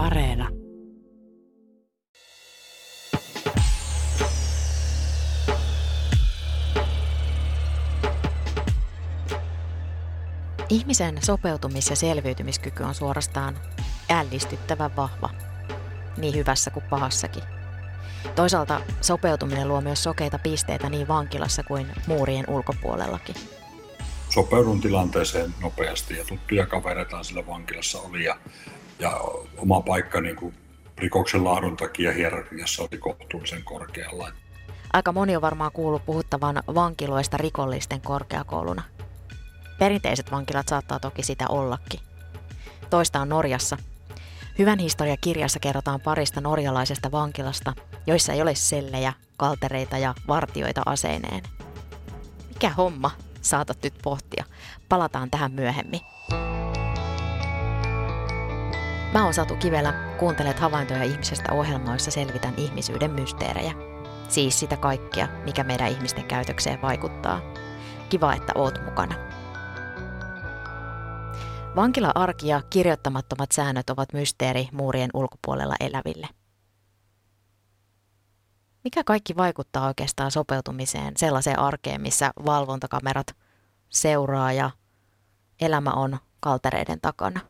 Areena. Ihmisen sopeutumis- ja selviytymiskyky on suorastaan ällistyttävän vahva, niin hyvässä kuin pahassakin. Toisaalta sopeutuminen luo myös sokeita pisteitä niin vankilassa kuin muurien ulkopuolellakin. Sopeudun tilanteeseen nopeasti ja tuttuja kavereita sillä vankilassa oli ja, ja oma paikka niin kuin rikoksen laadun takia hierarkiassa oli kohtuullisen korkealla. Aika moni on varmaan kuullut puhuttavan vankiloista rikollisten korkeakouluna. Perinteiset vankilat saattaa toki sitä ollakin. Toista on Norjassa. Hyvän historia kirjassa kerrotaan parista norjalaisesta vankilasta, joissa ei ole sellejä, kaltereita ja vartioita aseineen. Mikä homma, saatat nyt pohtia. Palataan tähän myöhemmin. Mä oon Satu Kivelä, kuuntelet havaintoja ihmisestä ohjelmaa, jossa selvitän ihmisyyden mysteerejä. Siis sitä kaikkea, mikä meidän ihmisten käytökseen vaikuttaa. Kiva, että oot mukana. Vankila-arki ja kirjoittamattomat säännöt ovat mysteeri muurien ulkopuolella eläville. Mikä kaikki vaikuttaa oikeastaan sopeutumiseen sellaiseen arkeen, missä valvontakamerat seuraa ja elämä on kaltereiden takana?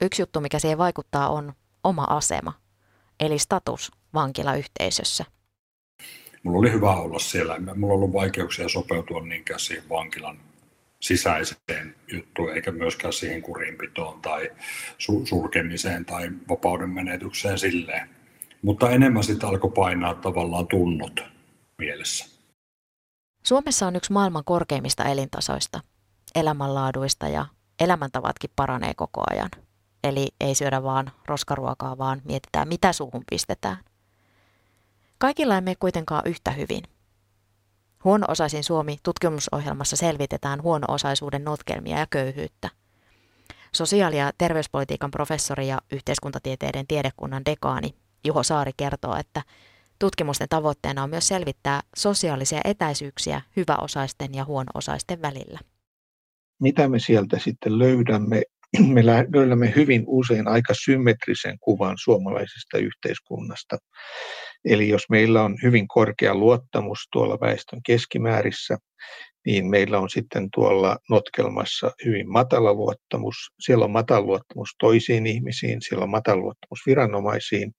Yksi juttu, mikä siihen vaikuttaa, on oma asema, eli status vankilayhteisössä. Mulla oli hyvä olla siellä. Mulla on ollut vaikeuksia sopeutua niinkään siihen vankilan sisäiseen juttuun, eikä myöskään siihen kurinpitoon tai su- surkemiseen tai vapauden menetykseen silleen. Mutta enemmän sitten alkoi painaa tavallaan tunnot mielessä. Suomessa on yksi maailman korkeimmista elintasoista, elämänlaaduista ja elämäntavatkin paranee koko ajan. Eli ei syödä vaan roskaruokaa, vaan mietitään mitä suuhun pistetään. Kaikilla ei mene kuitenkaan yhtä hyvin – Huono-osaisin Suomi tutkimusohjelmassa selvitetään huono-osaisuuden notkelmia ja köyhyyttä. Sosiaali- ja terveyspolitiikan professori ja yhteiskuntatieteiden tiedekunnan dekaani Juho Saari kertoo, että tutkimusten tavoitteena on myös selvittää sosiaalisia etäisyyksiä hyväosaisten ja huono-osaisten välillä. Mitä me sieltä sitten löydämme? Me löydämme hyvin usein aika symmetrisen kuvan suomalaisesta yhteiskunnasta. Eli jos meillä on hyvin korkea luottamus tuolla väestön keskimäärissä, niin meillä on sitten tuolla notkelmassa hyvin matala luottamus. Siellä on matala luottamus toisiin ihmisiin, siellä on matala luottamus viranomaisiin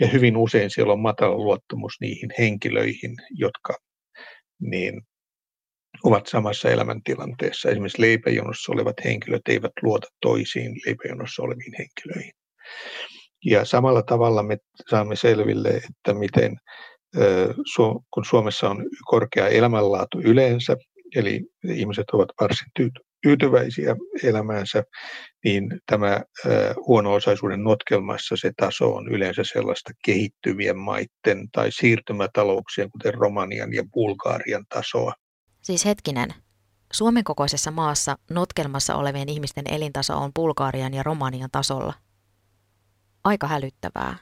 ja hyvin usein siellä on matala luottamus niihin henkilöihin, jotka niin ovat samassa elämäntilanteessa. Esimerkiksi leipäjonossa olevat henkilöt eivät luota toisiin leipäjonossa oleviin henkilöihin. Ja samalla tavalla me saamme selville, että miten kun Suomessa on korkea elämänlaatu yleensä, eli ihmiset ovat varsin tyytyväisiä elämäänsä, niin tämä huono-osaisuuden notkelmassa se taso on yleensä sellaista kehittyvien maiden tai siirtymätalouksien, kuten Romanian ja Bulgarian tasoa. Siis hetkinen, Suomen kokoisessa maassa notkelmassa olevien ihmisten elintaso on Bulgarian ja Romanian tasolla – aika hälyttävää.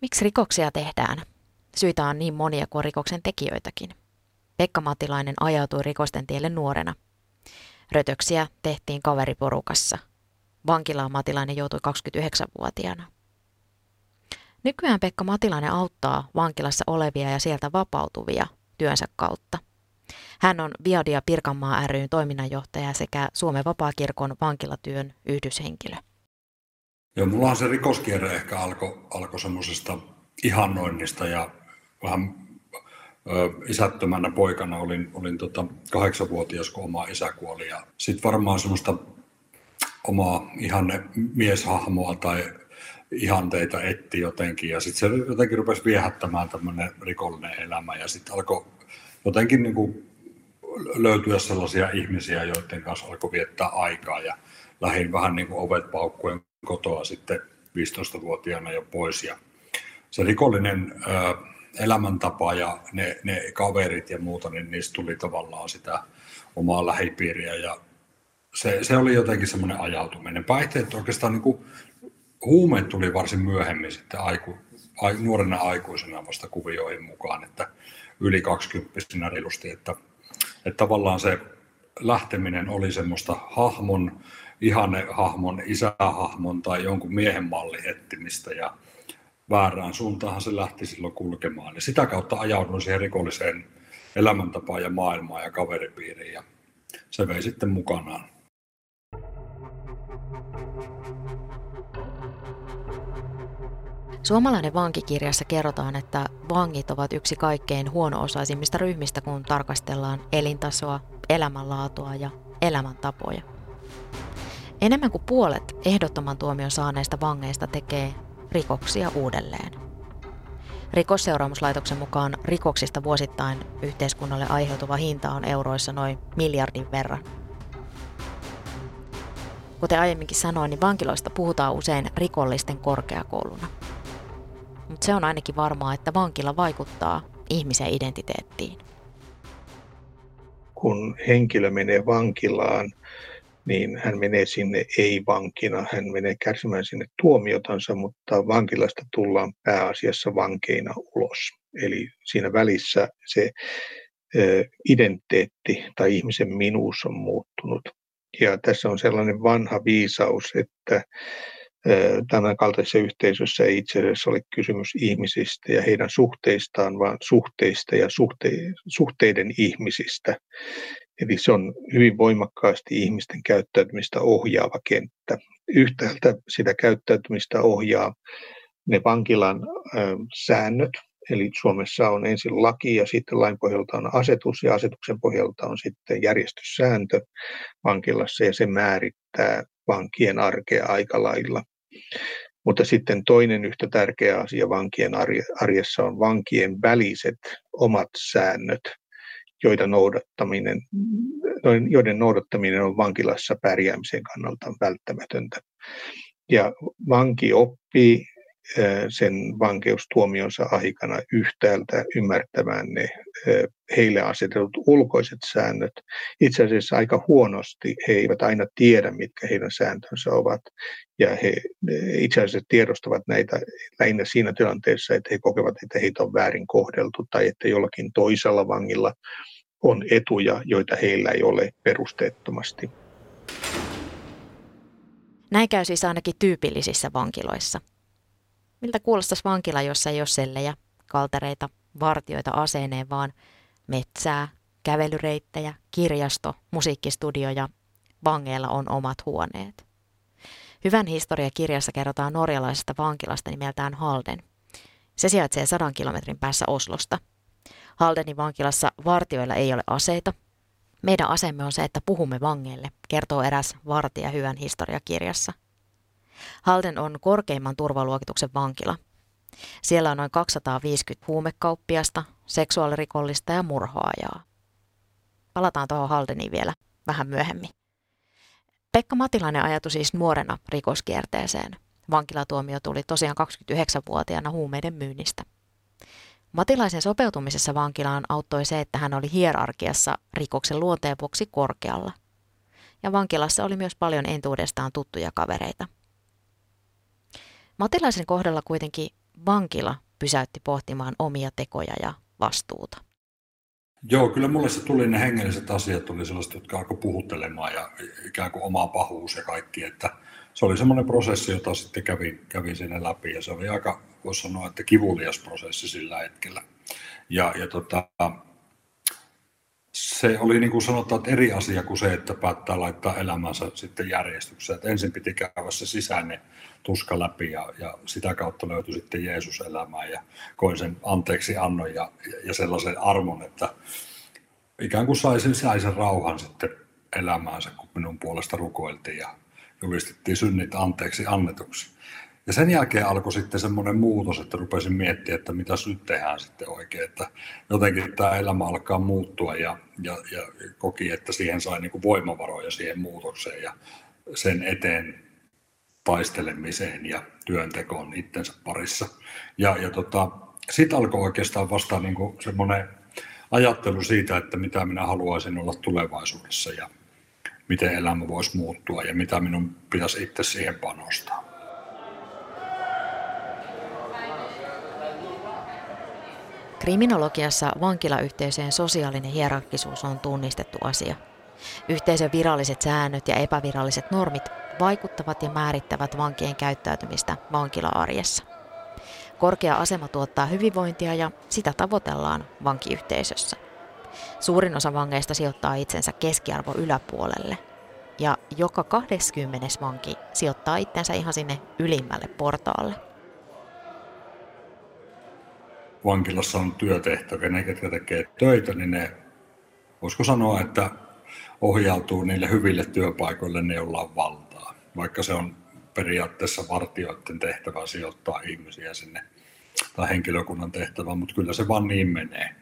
Miksi rikoksia tehdään? Syitä on niin monia kuin rikoksen tekijöitäkin. Pekka Matilainen ajautui rikosten tielle nuorena. Rötöksiä tehtiin kaveriporukassa. Vankilaan Matilainen joutui 29-vuotiaana. Nykyään Pekka Matilainen auttaa vankilassa olevia ja sieltä vapautuvia työnsä kautta. Hän on Viadia Pirkanmaa ryn toiminnanjohtaja sekä Suomen vapaakirkon vankilatyön yhdyshenkilö. Joo, mulla on se rikoskierre ehkä alkoi alko semmoisesta ihannoinnista ja vähän ö, isättömänä poikana olin, olin tota kahdeksanvuotias, kun oma isä kuoli. Sitten varmaan semmoista omaa ihanne mieshahmoa tai ihanteita etti jotenkin. Ja sitten se jotenkin rupesi viehättämään tämmöinen rikollinen elämä. Ja sitten alkoi jotenkin niin kuin löytyä sellaisia ihmisiä, joiden kanssa alkoi viettää aikaa. Ja lähdin vähän niin kuin ovet paukkuen kotoa sitten 15-vuotiaana jo pois. Ja se rikollinen ö, elämäntapa ja ne, ne kaverit ja muuta, niin niistä tuli tavallaan sitä omaa lähipiiriä ja se, se oli jotenkin semmoinen ajautuminen. Päihteet oikeastaan niin kuin, huumeet tuli varsin myöhemmin sitten aiku, a, nuorena aikuisena vasta kuvioihin mukaan, että yli 20 reilusti, että, että tavallaan se lähteminen oli semmoista hahmon ihannehahmon, isähahmon tai jonkun miehen malli ettimistä ja väärään suuntaan se lähti silloin kulkemaan. Ja sitä kautta ajauduin siihen rikolliseen elämäntapaan ja maailmaan ja kaveripiiriin ja se vei sitten mukanaan. Suomalainen vankikirjassa kerrotaan, että vangit ovat yksi kaikkein huono-osaisimmista ryhmistä, kun tarkastellaan elintasoa, elämänlaatua ja elämäntapoja. Enemmän kuin puolet ehdottoman tuomion saaneista vangeista tekee rikoksia uudelleen. Rikosseuraamuslaitoksen mukaan rikoksista vuosittain yhteiskunnalle aiheutuva hinta on euroissa noin miljardin verran. Kuten aiemminkin sanoin, niin vankiloista puhutaan usein rikollisten korkeakouluna. Mutta se on ainakin varmaa, että vankila vaikuttaa ihmisen identiteettiin. Kun henkilö menee vankilaan, niin hän menee sinne ei-vankina, hän menee kärsimään sinne tuomiotansa, mutta vankilasta tullaan pääasiassa vankeina ulos. Eli siinä välissä se identiteetti tai ihmisen minuus on muuttunut. Ja tässä on sellainen vanha viisaus, että tämän kaltaisessa yhteisössä ei itse asiassa ole kysymys ihmisistä ja heidän suhteistaan, vaan suhteista ja suhte- suhteiden ihmisistä. Eli se on hyvin voimakkaasti ihmisten käyttäytymistä ohjaava kenttä. Yhtäältä sitä käyttäytymistä ohjaa ne vankilan säännöt, Eli Suomessa on ensin laki ja sitten lain pohjalta on asetus ja asetuksen pohjalta on sitten järjestyssääntö vankilassa ja se määrittää vankien arkea aika lailla. Mutta sitten toinen yhtä tärkeä asia vankien arjessa on vankien väliset omat säännöt, joiden noudattaminen, joiden noudattaminen on vankilassa pärjäämisen kannalta välttämätöntä. Ja vanki oppii sen vankeustuomionsa aikana yhtäältä ymmärtämään ne heille asetetut ulkoiset säännöt. Itse asiassa aika huonosti he eivät aina tiedä, mitkä heidän sääntönsä ovat. Ja he itse asiassa tiedostavat näitä lähinnä siinä tilanteessa, että he kokevat, että heitä on väärin kohdeltu tai että jollakin toisella vangilla on etuja, joita heillä ei ole perusteettomasti. Näin käy siis ainakin tyypillisissä vankiloissa – Miltä kuulostaisi vankila, jossa ei ole sellejä, kaltereita, vartioita aseineen, vaan metsää, kävelyreittejä, kirjasto, musiikkistudio ja vangeilla on omat huoneet. Hyvän historiakirjassa kerrotaan norjalaisesta vankilasta nimeltään Halden. Se sijaitsee sadan kilometrin päässä Oslosta. Haldenin vankilassa vartioilla ei ole aseita. Meidän asemme on se, että puhumme vangeille, kertoo eräs vartija hyvän historiakirjassa – Halden on korkeimman turvaluokituksen vankila. Siellä on noin 250 huumekauppiasta, seksuaalirikollista ja murhoajaa. Palataan tuohon Haldeniin vielä vähän myöhemmin. Pekka Matilainen ajatui siis nuorena rikoskierteeseen. Vankilatuomio tuli tosiaan 29-vuotiaana huumeiden myynnistä. Matilaisen sopeutumisessa vankilaan auttoi se, että hän oli hierarkiassa rikoksen luonteen vuoksi korkealla. Ja vankilassa oli myös paljon entuudestaan tuttuja kavereita – Matilaisen kohdalla kuitenkin vankila pysäytti pohtimaan omia tekoja ja vastuuta. Joo, kyllä mulle se tuli ne hengelliset asiat, tuli sellaiset, jotka alkoi puhuttelemaan ja ikään kuin oma pahuus ja kaikki, että se oli semmoinen prosessi, jota sitten kävin, kävin sinne läpi ja se oli aika, voisi sanoa, että kivulias prosessi sillä hetkellä. Ja, ja tota, se oli niin kuin sanotaan, että eri asia kuin se, että päättää laittaa elämänsä sitten järjestykseen. Että ensin piti käydä se sisäinen tuska läpi ja, ja sitä kautta löytyi sitten Jeesus elämään ja koin sen anteeksi annon ja, ja sellaisen armon, että ikään kuin sai sen, sai sen rauhan sitten elämäänsä, kun minun puolesta rukoiltiin ja julistettiin synnit anteeksi annetuksi. Ja sen jälkeen alkoi sitten semmoinen muutos, että rupesin miettimään, että mitä nyt tehdään sitten oikein, että jotenkin tämä elämä alkaa muuttua ja, ja, ja koki, että siihen sai niin voimavaroja siihen muutokseen ja sen eteen taistelemiseen ja työntekoon itsensä parissa. Ja, ja tota, sitten alkoi oikeastaan vasta niin semmoinen ajattelu siitä, että mitä minä haluaisin olla tulevaisuudessa ja miten elämä voisi muuttua ja mitä minun pitäisi itse siihen panostaa. Kriminologiassa vankilayhteisöjen sosiaalinen hierarkisuus on tunnistettu asia. Yhteisön viralliset säännöt ja epäviralliset normit vaikuttavat ja määrittävät vankien käyttäytymistä vankila-arjessa. Korkea asema tuottaa hyvinvointia ja sitä tavoitellaan vankiyhteisössä. Suurin osa vangeista sijoittaa itsensä keskiarvo yläpuolelle ja joka 20 vanki sijoittaa itsensä ihan sinne ylimmälle portaalle. Vankilassa on työtehtäviä, ne ketkä tekee töitä, niin ne voisiko sanoa, että ohjautuu niille hyville työpaikoille, ne joilla on valtaa. Vaikka se on periaatteessa vartioiden tehtävä sijoittaa ihmisiä sinne tai henkilökunnan tehtävä, mutta kyllä se vaan niin menee.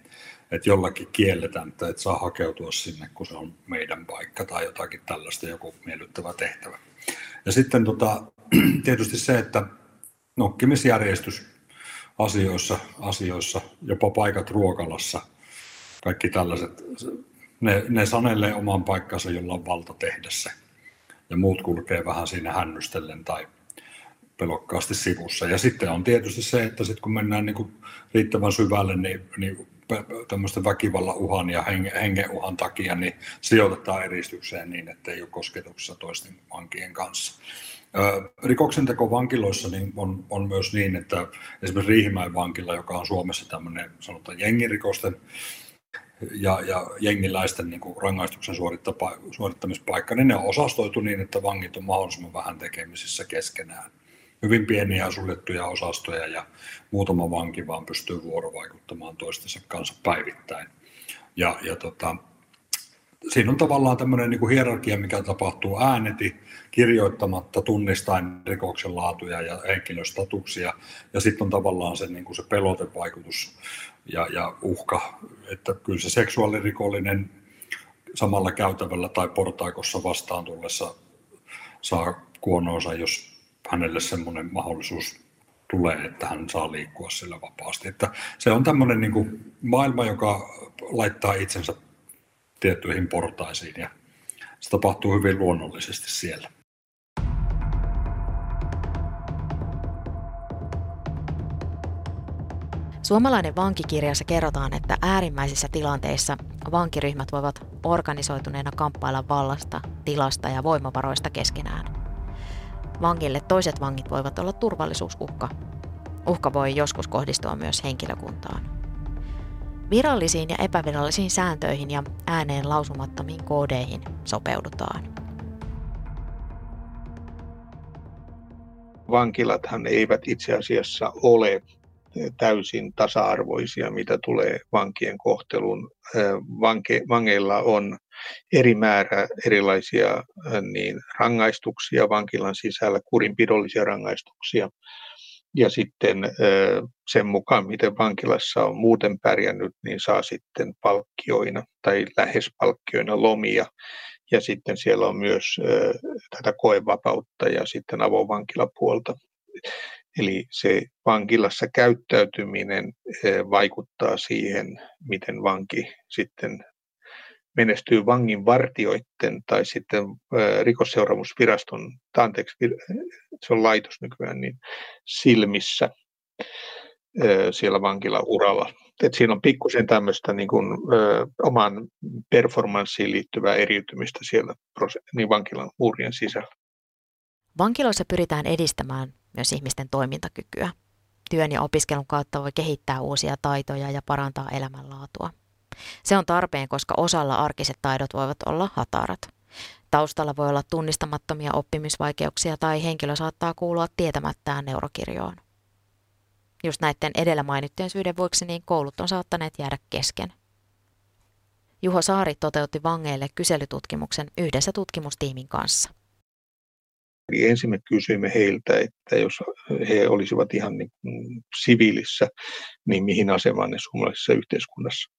Että jollakin kielletään, että et saa hakeutua sinne, kun se on meidän paikka tai jotakin tällaista, joku miellyttävä tehtävä. Ja sitten tota, tietysti se, että nokkimisjärjestys asioissa, asioissa, jopa paikat ruokalassa, kaikki tällaiset, ne, ne sanelee oman paikkansa, jolla on valta tehdä se. Ja muut kulkee vähän siinä hännystellen tai pelokkaasti sivussa. Ja sitten on tietysti se, että sitten kun mennään niin kuin riittävän syvälle, niin, niin tämmöisten väkivallan uhan ja hengen uhan takia, niin sijoitetaan eristykseen niin, että ei ole kosketuksessa toisten vankien kanssa. Rikoksenteko vankiloissa niin on, on myös niin, että esimerkiksi Riihimäen vankila, joka on Suomessa tämmöinen sanotaan jengirikosten ja, ja jengiläisten niin kuin rangaistuksen suorittamispaikka, niin ne on osastoitu niin, että vangit on mahdollisimman vähän tekemisissä keskenään. Hyvin pieniä suljettuja osastoja ja muutama vanki vaan pystyy vuorovaikuttamaan toistensa kanssa päivittäin. Ja, ja tota, siinä on tavallaan tämmöinen niin kuin hierarkia, mikä tapahtuu ääneti, kirjoittamatta, tunnistaen rikoksen laatuja ja henkilöstatuksia. Ja sitten on tavallaan se, niin kuin se pelotevaikutus ja, ja uhka, että kyllä se seksuaalirikollinen samalla käytävällä tai portaikossa vastaan tullessa saa kuonoonsa, jos hänelle semmoinen mahdollisuus tulee, että hän saa liikkua sillä vapaasti. Että se on tämmöinen niin kuin maailma, joka laittaa itsensä tiettyihin portaisiin ja se tapahtuu hyvin luonnollisesti siellä. Suomalainen vankikirjassa kerrotaan, että äärimmäisissä tilanteissa vankiryhmät voivat organisoituneena kamppailla vallasta, tilasta ja voimavaroista keskenään. Vangille toiset vangit voivat olla turvallisuusuhka. Uhka voi joskus kohdistua myös henkilökuntaan. Virallisiin ja epävirallisiin sääntöihin ja ääneen lausumattomiin koodeihin sopeudutaan. Vankilathan eivät itse asiassa ole täysin tasa-arvoisia, mitä tulee vankien kohteluun. Vanke, vangeilla on eri määrä erilaisia niin rangaistuksia vankilan sisällä, kurinpidollisia rangaistuksia. Ja sitten sen mukaan, miten vankilassa on muuten pärjännyt, niin saa sitten palkkioina tai lähes palkkioina lomia. Ja sitten siellä on myös tätä koevapautta ja sitten avovankilapuolta. Eli se vankilassa käyttäytyminen vaikuttaa siihen, miten vanki sitten menestyy vangin vartioitten tai sitten rikosseuraamusviraston, anteeksi, se on laitos nykyään, niin silmissä siellä uralla. Et siinä on pikkusen tämmöistä niin kuin, ö, oman performanssiin liittyvää eriytymistä siellä niin vankilan muurien sisällä. Vankiloissa pyritään edistämään myös ihmisten toimintakykyä. Työn ja opiskelun kautta voi kehittää uusia taitoja ja parantaa elämänlaatua. Se on tarpeen, koska osalla arkiset taidot voivat olla hatarat. Taustalla voi olla tunnistamattomia oppimisvaikeuksia tai henkilö saattaa kuulua tietämättään neurokirjoon. Just näiden edellä mainittujen syiden vuoksi niin koulut on saattaneet jäädä kesken. Juho Saari toteutti vangeille kyselytutkimuksen yhdessä tutkimustiimin kanssa. Eli ensin me kysyimme heiltä, että jos he olisivat ihan niin siviilissä, niin mihin asemaan ne suomalaisessa yhteiskunnassa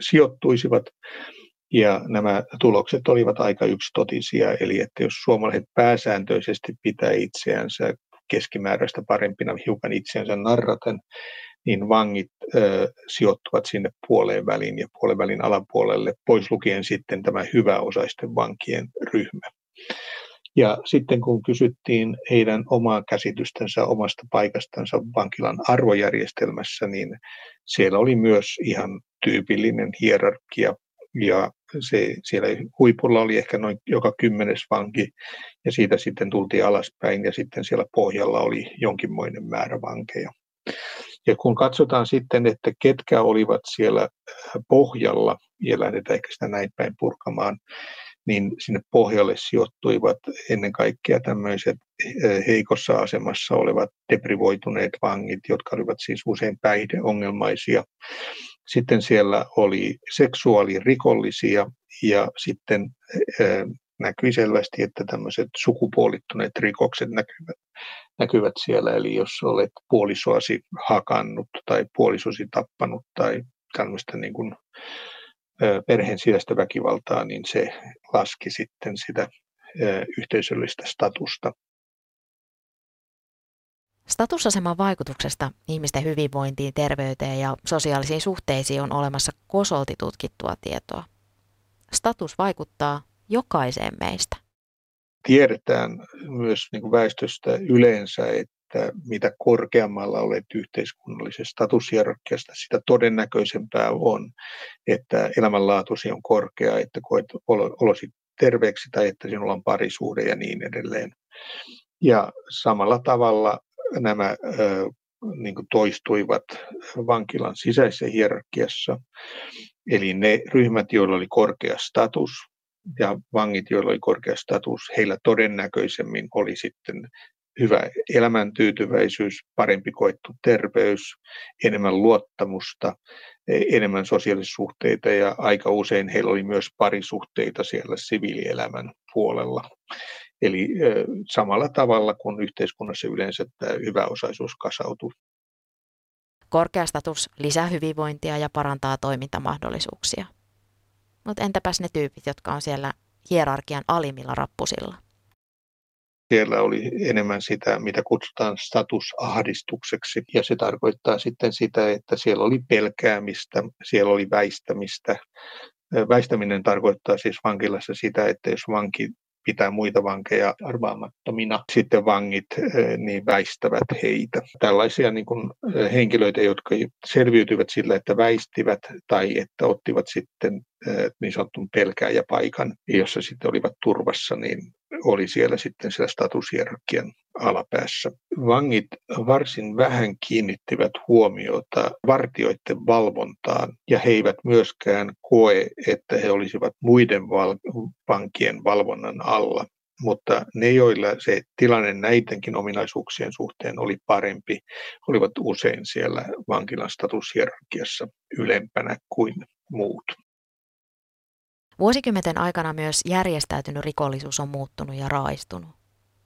sijoittuisivat. Ja nämä tulokset olivat aika yksitotisia, eli että jos suomalaiset pääsääntöisesti pitää itseänsä keskimääräistä parempina hiukan itseänsä narraten, niin vangit ö, sijoittuvat sinne puoleen väliin ja puolen välin alapuolelle, pois lukien sitten tämä hyväosaisten vankien ryhmä. Ja sitten kun kysyttiin heidän omaa käsitystänsä omasta paikastansa vankilan arvojärjestelmässä, niin siellä oli myös ihan tyypillinen hierarkia ja se, siellä huipulla oli ehkä noin joka kymmenes vanki ja siitä sitten tultiin alaspäin ja sitten siellä pohjalla oli jonkinmoinen määrä vankeja. Ja kun katsotaan sitten, että ketkä olivat siellä pohjalla, ja lähdetään ehkä sitä näin päin purkamaan, niin sinne pohjalle sijoittuivat ennen kaikkea tämmöiset eh, heikossa asemassa olevat deprivoituneet vangit, jotka olivat siis usein päihdeongelmaisia. Sitten siellä oli seksuaalirikollisia ja sitten eh, näkyi selvästi, että tämmöiset sukupuolittuneet rikokset näkyvät, näkyvät siellä. Eli jos olet puolisoasi hakannut tai puolisosi tappanut tai tämmöistä niin kuin perheen sisäistä väkivaltaa, niin se laski sitten sitä yhteisöllistä statusta. Statusaseman vaikutuksesta ihmisten hyvinvointiin, terveyteen ja sosiaalisiin suhteisiin on olemassa kosolti tutkittua tietoa. Status vaikuttaa jokaiseen meistä. Tiedetään myös niin kuin väestöstä yleensä, että että mitä korkeammalla olet yhteiskunnallisesta statushierarkiasta, sitä todennäköisempää on, että elämänlaatusi on korkea, että koet olosi terveeksi tai että sinulla on parisuhde ja niin edelleen. Ja samalla tavalla nämä niin kuin toistuivat vankilan sisäisessä hierarkiassa. Eli ne ryhmät, joilla oli korkea status ja vangit, joilla oli korkea status, heillä todennäköisemmin oli sitten hyvä elämäntyytyväisyys, parempi koettu terveys, enemmän luottamusta, enemmän sosiaalisuhteita ja aika usein heillä oli myös parisuhteita siellä siviilielämän puolella. Eli samalla tavalla kuin yhteiskunnassa yleensä tämä hyväosaisuus kasautuu. Korkea status lisää hyvinvointia ja parantaa toimintamahdollisuuksia. Mutta entäpäs ne tyypit, jotka on siellä hierarkian alimmilla rappusilla? Siellä oli enemmän sitä, mitä kutsutaan statusahdistukseksi, ja se tarkoittaa sitten sitä, että siellä oli pelkäämistä, siellä oli väistämistä. Väistäminen tarkoittaa siis vankilassa sitä, että jos vanki pitää muita vankeja arvaamattomina. Sitten vangit niin väistävät heitä. Tällaisia niin kuin henkilöitä, jotka selviytyvät sillä, että väistivät tai että ottivat sitten niin sanotun pelkääjäpaikan, jossa sitten olivat turvassa, niin oli siellä sitten siellä statushierarkian alapäässä. Vangit varsin vähän kiinnittivät huomiota vartioiden valvontaan ja he eivät myöskään koe, että he olisivat muiden val- vankien valvonnan alla. Mutta ne, joilla se tilanne näidenkin ominaisuuksien suhteen oli parempi, olivat usein siellä vankilan statushierarkiassa ylempänä kuin muut. Vuosikymmenten aikana myös järjestäytynyt rikollisuus on muuttunut ja raaistunut.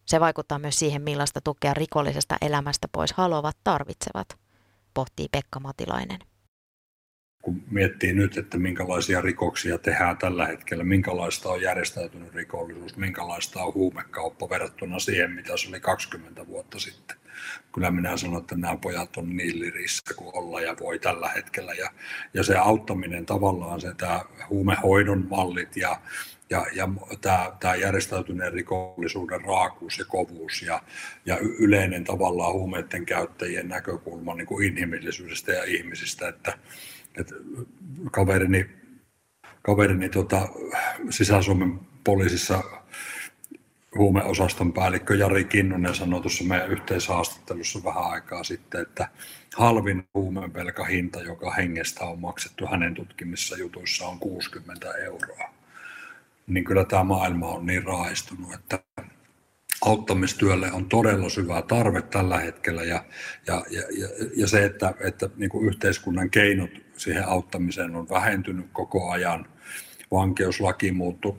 Se vaikuttaa myös siihen, millaista tukea rikollisesta elämästä pois haluavat tarvitsevat, pohtii Pekka Matilainen. Kun miettii nyt, että minkälaisia rikoksia tehdään tällä hetkellä, minkälaista on järjestäytynyt rikollisuus, minkälaista on huumekauppa verrattuna siihen, mitä se oli 20 vuotta sitten, kyllä minä sanon, että nämä pojat on niin lirissä kuin olla ja voi tällä hetkellä. Ja, ja se auttaminen tavallaan, se tämä huumehoidon mallit ja, ja, ja tämä, tämä järjestäytyneen rikollisuuden raakuus ja kovuus ja, ja yleinen tavallaan huumeiden käyttäjien näkökulma niin kuin inhimillisyydestä ja ihmisistä, että, että kaverini, kaverini tota, Sisä-Suomen poliisissa huumeosaston päällikkö Jari Kinnunen sanoi tuossa meidän yhteishaastattelussa vähän aikaa sitten, että halvin huumeenpelkahinta, joka hengestä on maksettu hänen tutkimissa jutuissa, on 60 euroa. Niin kyllä tämä maailma on niin raaistunut, että auttamistyölle on todella syvä tarve tällä hetkellä ja, ja, ja, ja se, että, että niin kuin yhteiskunnan keinot siihen auttamiseen on vähentynyt koko ajan – vankeuslaki muuttui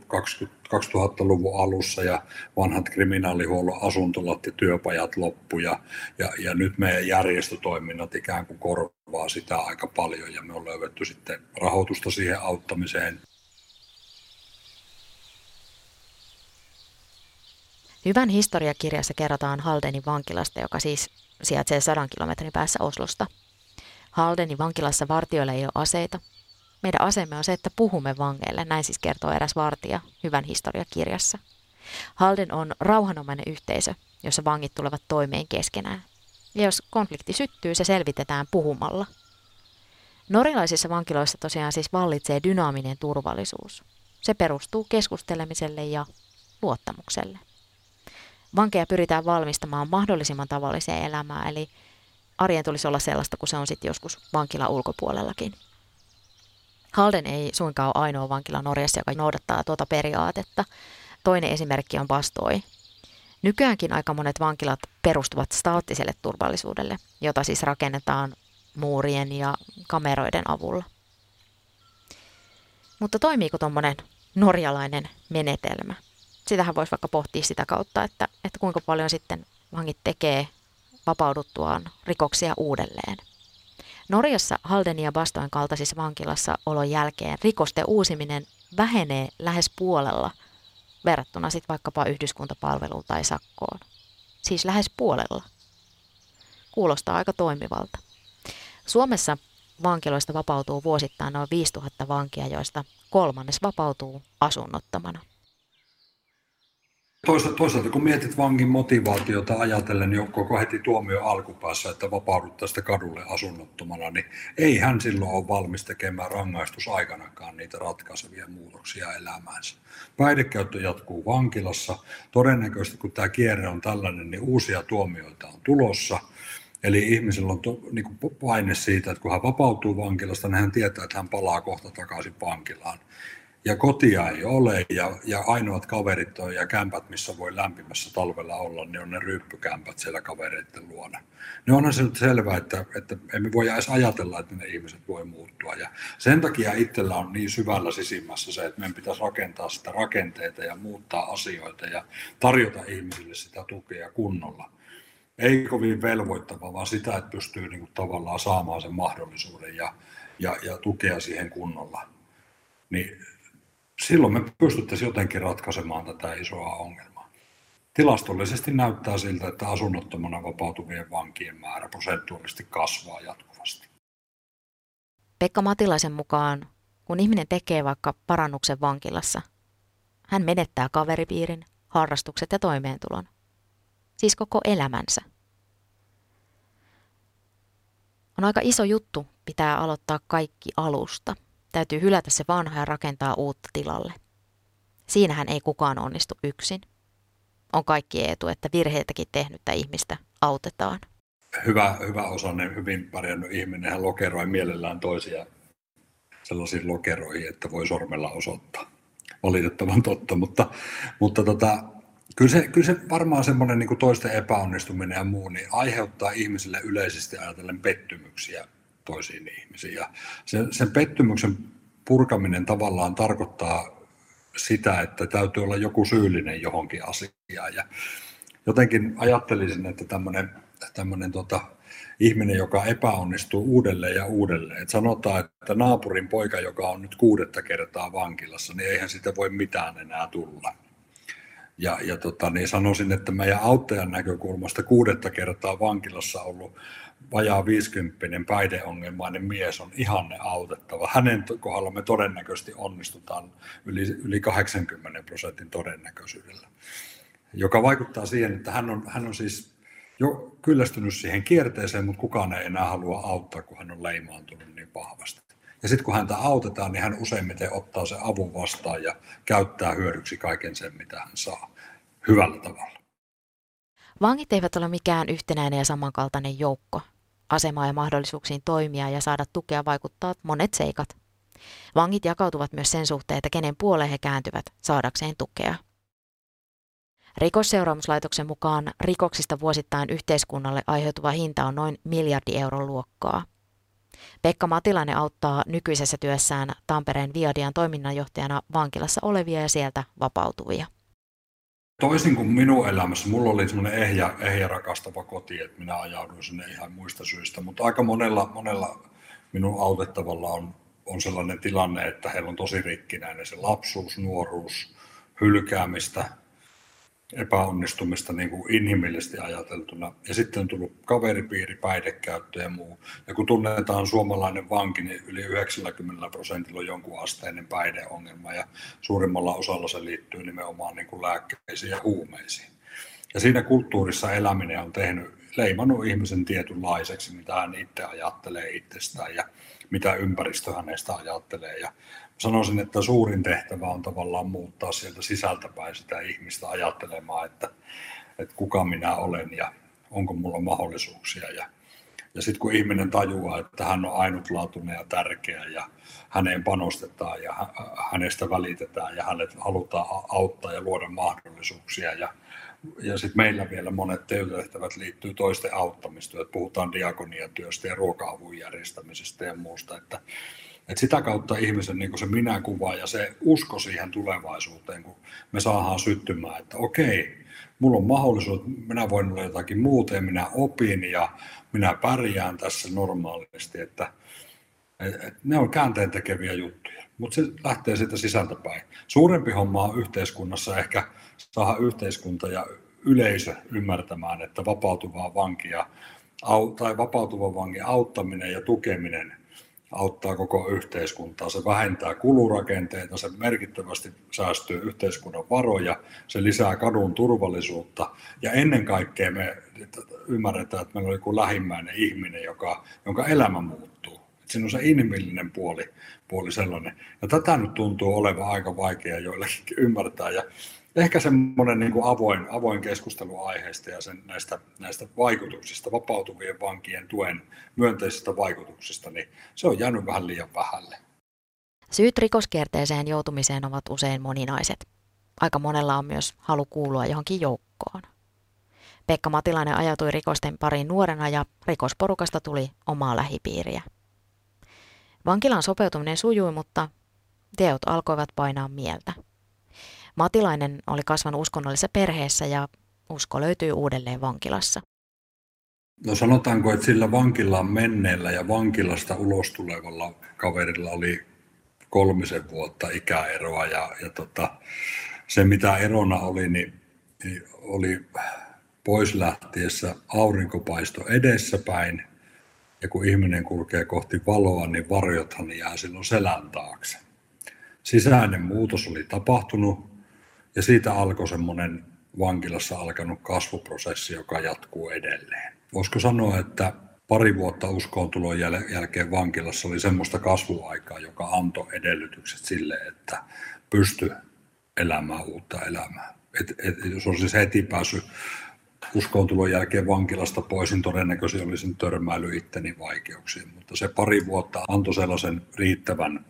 2000-luvun alussa ja vanhat kriminaalihuollon asuntolat ja työpajat loppu ja, ja, ja nyt meidän järjestötoiminnat ikään kuin korvaa sitä aika paljon ja me on löydetty sitten rahoitusta siihen auttamiseen. Hyvän historiakirjassa kerrotaan Haldenin vankilasta, joka siis sijaitsee sadan kilometrin päässä Oslosta. Haldenin vankilassa vartijoilla ei ole aseita, meidän asemme on se, että puhumme vangeille, näin siis kertoo eräs vartija hyvän historiakirjassa. Halden on rauhanomainen yhteisö, jossa vangit tulevat toimeen keskenään. Ja jos konflikti syttyy, se selvitetään puhumalla. Norilaisissa vankiloissa tosiaan siis vallitsee dynaaminen turvallisuus. Se perustuu keskustelemiselle ja luottamukselle. Vankeja pyritään valmistamaan mahdollisimman tavalliseen elämään, eli arjen tulisi olla sellaista kuin se on sitten joskus vankila ulkopuolellakin. Halden ei suinkaan ole ainoa vankila Norjassa, joka noudattaa tuota periaatetta. Toinen esimerkki on Bastoi. Nykyäänkin aika monet vankilat perustuvat staattiselle turvallisuudelle, jota siis rakennetaan muurien ja kameroiden avulla. Mutta toimiiko tuommoinen norjalainen menetelmä? Sitähän voisi vaikka pohtia sitä kautta, että, että kuinka paljon sitten vangit tekee vapauduttuaan rikoksia uudelleen. Norjassa Halden ja Bastoin kaltaisissa vankilassa olon jälkeen rikosten uusiminen vähenee lähes puolella verrattuna sitten vaikkapa yhdyskuntapalveluun tai sakkoon. Siis lähes puolella. Kuulostaa aika toimivalta. Suomessa vankiloista vapautuu vuosittain noin 5000 vankia, joista kolmannes vapautuu asunnottomana. Toisaalta, toisaalta kun mietit vangin motivaatiota ajatellen, niin koko heti tuomio alkupäässä, että vapaudut tästä kadulle asunnottomana, niin ei hän silloin ole valmis tekemään rangaistusaikanakaan niitä ratkaisevia muutoksia elämäänsä. Päihdekäyttö jatkuu vankilassa. Todennäköisesti kun tämä kierre on tällainen, niin uusia tuomioita on tulossa. Eli ihmisellä on to, niin kuin paine siitä, että kun hän vapautuu vankilasta, niin hän tietää, että hän palaa kohta takaisin vankilaan ja kotia ei ole ja, ja ainoat kaverit on, ja kämpät, missä voi lämpimässä talvella olla, niin on ne ryyppykämpät siellä kavereiden luona. Ne onhan se nyt selvää, että, että emme voi edes ajatella, että ne ihmiset voi muuttua. Ja sen takia itsellä on niin syvällä sisimmässä se, että meidän pitäisi rakentaa sitä rakenteita ja muuttaa asioita ja tarjota ihmisille sitä tukea kunnolla. Ei kovin velvoittava, vaan sitä, että pystyy niin kuin tavallaan saamaan sen mahdollisuuden ja, ja, ja tukea siihen kunnolla. Niin silloin me pystyttäisiin jotenkin ratkaisemaan tätä isoa ongelmaa. Tilastollisesti näyttää siltä, että asunnottomana vapautuvien vankien määrä prosentuaalisesti kasvaa jatkuvasti. Pekka Matilaisen mukaan, kun ihminen tekee vaikka parannuksen vankilassa, hän menettää kaveripiirin, harrastukset ja toimeentulon. Siis koko elämänsä. On aika iso juttu pitää aloittaa kaikki alusta – Täytyy hylätä se vanha ja rakentaa uutta tilalle. Siinähän ei kukaan onnistu yksin. On kaikki etu, että virheitäkin tehnyttä ihmistä autetaan. Hyvä, hyvä osainen, hyvin pärjännyt ihminen, hän lokeroi mielellään toisia sellaisiin lokeroihin, että voi sormella osoittaa. Valitettavan totta, mutta, mutta tota, kyllä, se, kyllä se varmaan semmoinen niin toisten epäonnistuminen ja muu niin aiheuttaa ihmisille yleisesti ajatellen pettymyksiä toisiin ihmisiin. Ja sen, sen pettymyksen purkaminen tavallaan tarkoittaa sitä, että täytyy olla joku syyllinen johonkin asiaan. Ja jotenkin ajattelisin, että tämmöinen, tämmöinen tota, ihminen, joka epäonnistuu uudelleen ja uudelleen. että sanotaan, että naapurin poika, joka on nyt kuudetta kertaa vankilassa, niin eihän sitä voi mitään enää tulla. Ja, ja tota, niin sanoisin, että meidän auttajan näkökulmasta kuudetta kertaa vankilassa ollut vajaa 50 päihdeongelmainen mies on ihanne autettava. Hänen kohdalla me todennäköisesti onnistutaan yli, yli 80 prosentin todennäköisyydellä, joka vaikuttaa siihen, että hän on, hän on siis jo kyllästynyt siihen kierteeseen, mutta kukaan ei enää halua auttaa, kun hän on leimaantunut niin vahvasti. Ja sitten kun häntä autetaan, niin hän useimmiten ottaa sen avun vastaan ja käyttää hyödyksi kaiken sen, mitä hän saa hyvällä tavalla. Vangit eivät ole mikään yhtenäinen ja samankaltainen joukko. Asemaa ja mahdollisuuksiin toimia ja saada tukea vaikuttaa monet seikat. Vangit jakautuvat myös sen suhteen, että kenen puoleen he kääntyvät saadakseen tukea. Rikosseuraamuslaitoksen mukaan rikoksista vuosittain yhteiskunnalle aiheutuva hinta on noin miljardi euron luokkaa. Pekka Matilainen auttaa nykyisessä työssään Tampereen Viadian toiminnanjohtajana vankilassa olevia ja sieltä vapautuvia toisin kuin minun elämässä, mulla oli semmoinen ehjä, ehjä rakastava koti, että minä ajauduin sinne ihan muista syistä, mutta aika monella, monella minun autettavalla on, on sellainen tilanne, että heillä on tosi rikkinäinen se lapsuus, nuoruus, hylkäämistä, epäonnistumista niin kuin inhimillisesti ajateltuna. Ja sitten on tullut kaveripiiri, päihdekäyttö ja muu. Ja kun tunnetaan suomalainen vanki, niin yli 90 prosentilla on jonkun asteinen päihdeongelma ja suurimmalla osalla se liittyy nimenomaan niin kuin lääkkeisiin ja huumeisiin. Ja siinä kulttuurissa eläminen on tehnyt, leimannut ihmisen tietynlaiseksi, mitä hän itse ajattelee itsestään ja mitä ympäristö hänestä ajattelee. Ja sanoisin, että suurin tehtävä on tavallaan muuttaa sieltä sisältäpäin sitä ihmistä ajattelemaan, että, että kuka minä olen ja onko mulla mahdollisuuksia. Ja, ja sitten kun ihminen tajuaa, että hän on ainutlaatuinen ja tärkeä ja häneen panostetaan ja hänestä välitetään ja hänet halutaan auttaa ja luoda mahdollisuuksia ja ja sitten meillä vielä monet työtehtävät liittyy toisten auttamistyöt. Puhutaan diakoniatyöstä ja ruoka-avun järjestämisestä ja muusta. Että, että sitä kautta ihmisen niin se minäkuva ja se usko siihen tulevaisuuteen, kun me saadaan syttymään, että okei, mulla on mahdollisuus, minä voin olla jotakin muuta ja minä opin ja minä pärjään tässä normaalisti, että, että ne on käänteen tekeviä juttuja, mutta se lähtee siitä sisältäpäin. Suurempi homma on yhteiskunnassa ehkä saada yhteiskunta ja yleisö ymmärtämään, että vapautuvaa vankia tai vapautuvan vangin auttaminen ja tukeminen auttaa koko yhteiskuntaa. Se vähentää kulurakenteita, se merkittävästi säästyy yhteiskunnan varoja, se lisää kadun turvallisuutta ja ennen kaikkea me ymmärretään, että meillä on joku lähimmäinen ihminen, joka, jonka elämä muuttuu. Siinä on se inhimillinen puoli, puoli sellainen. Ja tätä nyt tuntuu olevan aika vaikea joillekin ymmärtää. Ja ehkä semmoinen niin kuin avoin, avoin keskustelu aiheesta ja sen, näistä, näistä vaikutuksista, vapautuvien vankien tuen myönteisistä vaikutuksista, niin se on jäänyt vähän liian vähälle. Syyt rikoskierteeseen joutumiseen ovat usein moninaiset. Aika monella on myös halu kuulua johonkin joukkoon. Pekka Matilainen ajautui rikosten pariin nuorena ja rikosporukasta tuli omaa lähipiiriä. Vankilaan sopeutuminen sujui, mutta teot alkoivat painaa mieltä – Matilainen oli kasvanut uskonnollisessa perheessä ja usko löytyy uudelleen vankilassa. No sanotaanko, että sillä vankilaan menneellä ja vankilasta ulos tulevalla kaverilla oli kolmisen vuotta ikäeroa ja, ja tota, se mitä erona oli, niin, niin oli pois lähtiessä aurinkopaisto edessäpäin ja kun ihminen kulkee kohti valoa, niin varjothan jää silloin selän taakse. Sisäinen muutos oli tapahtunut, ja siitä alkoi semmoinen vankilassa alkanut kasvuprosessi, joka jatkuu edelleen. Voisiko sanoa, että pari vuotta uskoontulon jäl- jälkeen vankilassa oli semmoista kasvuaikaa, joka antoi edellytykset sille, että pysty elämään uutta elämää. Et, et, jos olisi heti päässyt uskoontulon jälkeen vankilasta pois, niin todennäköisesti olisin törmäily itteni vaikeuksiin. Mutta se pari vuotta antoi sellaisen riittävän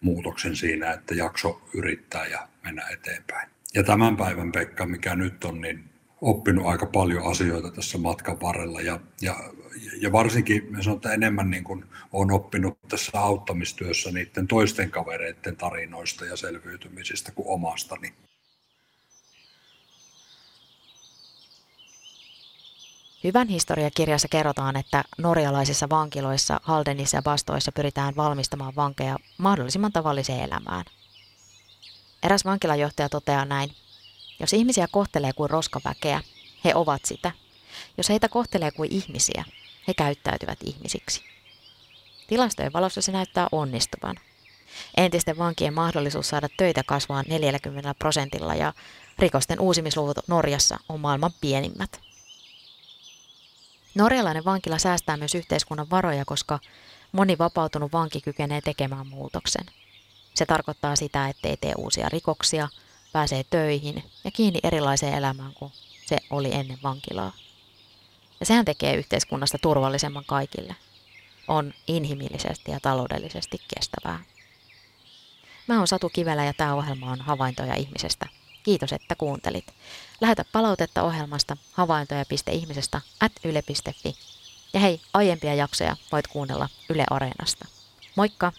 muutoksen siinä, että jakso yrittää ja mennä eteenpäin. Ja tämän päivän Pekka, mikä nyt on, niin oppinut aika paljon asioita tässä matkan varrella ja, ja, ja varsinkin me sanon, että enemmän niin kuin olen oppinut tässä auttamistyössä niiden toisten kavereiden tarinoista ja selviytymisistä kuin omastani. Hyvän historiakirjassa kerrotaan, että norjalaisissa vankiloissa, Haldenissa ja Bastoissa pyritään valmistamaan vankeja mahdollisimman tavalliseen elämään. Eräs vankilajohtaja toteaa näin. Jos ihmisiä kohtelee kuin roskaväkeä, he ovat sitä. Jos heitä kohtelee kuin ihmisiä, he käyttäytyvät ihmisiksi. Tilastojen valossa se näyttää onnistuvan. Entisten vankien mahdollisuus saada töitä kasvaa 40 prosentilla ja rikosten uusimisluvut Norjassa on maailman pienimmät. Norjalainen vankila säästää myös yhteiskunnan varoja, koska moni vapautunut vanki kykenee tekemään muutoksen. Se tarkoittaa sitä, ettei tee uusia rikoksia, pääsee töihin ja kiinni erilaiseen elämään kuin se oli ennen vankilaa. Ja sehän tekee yhteiskunnasta turvallisemman kaikille. On inhimillisesti ja taloudellisesti kestävää. Mä oon Satu Kivelä ja tämä ohjelma on Havaintoja ihmisestä. Kiitos, että kuuntelit. Lähetä palautetta ohjelmasta havaintoja.ihmisestä at yle.fi. Ja hei, aiempia jaksoja voit kuunnella Yle Areenasta. Moikka!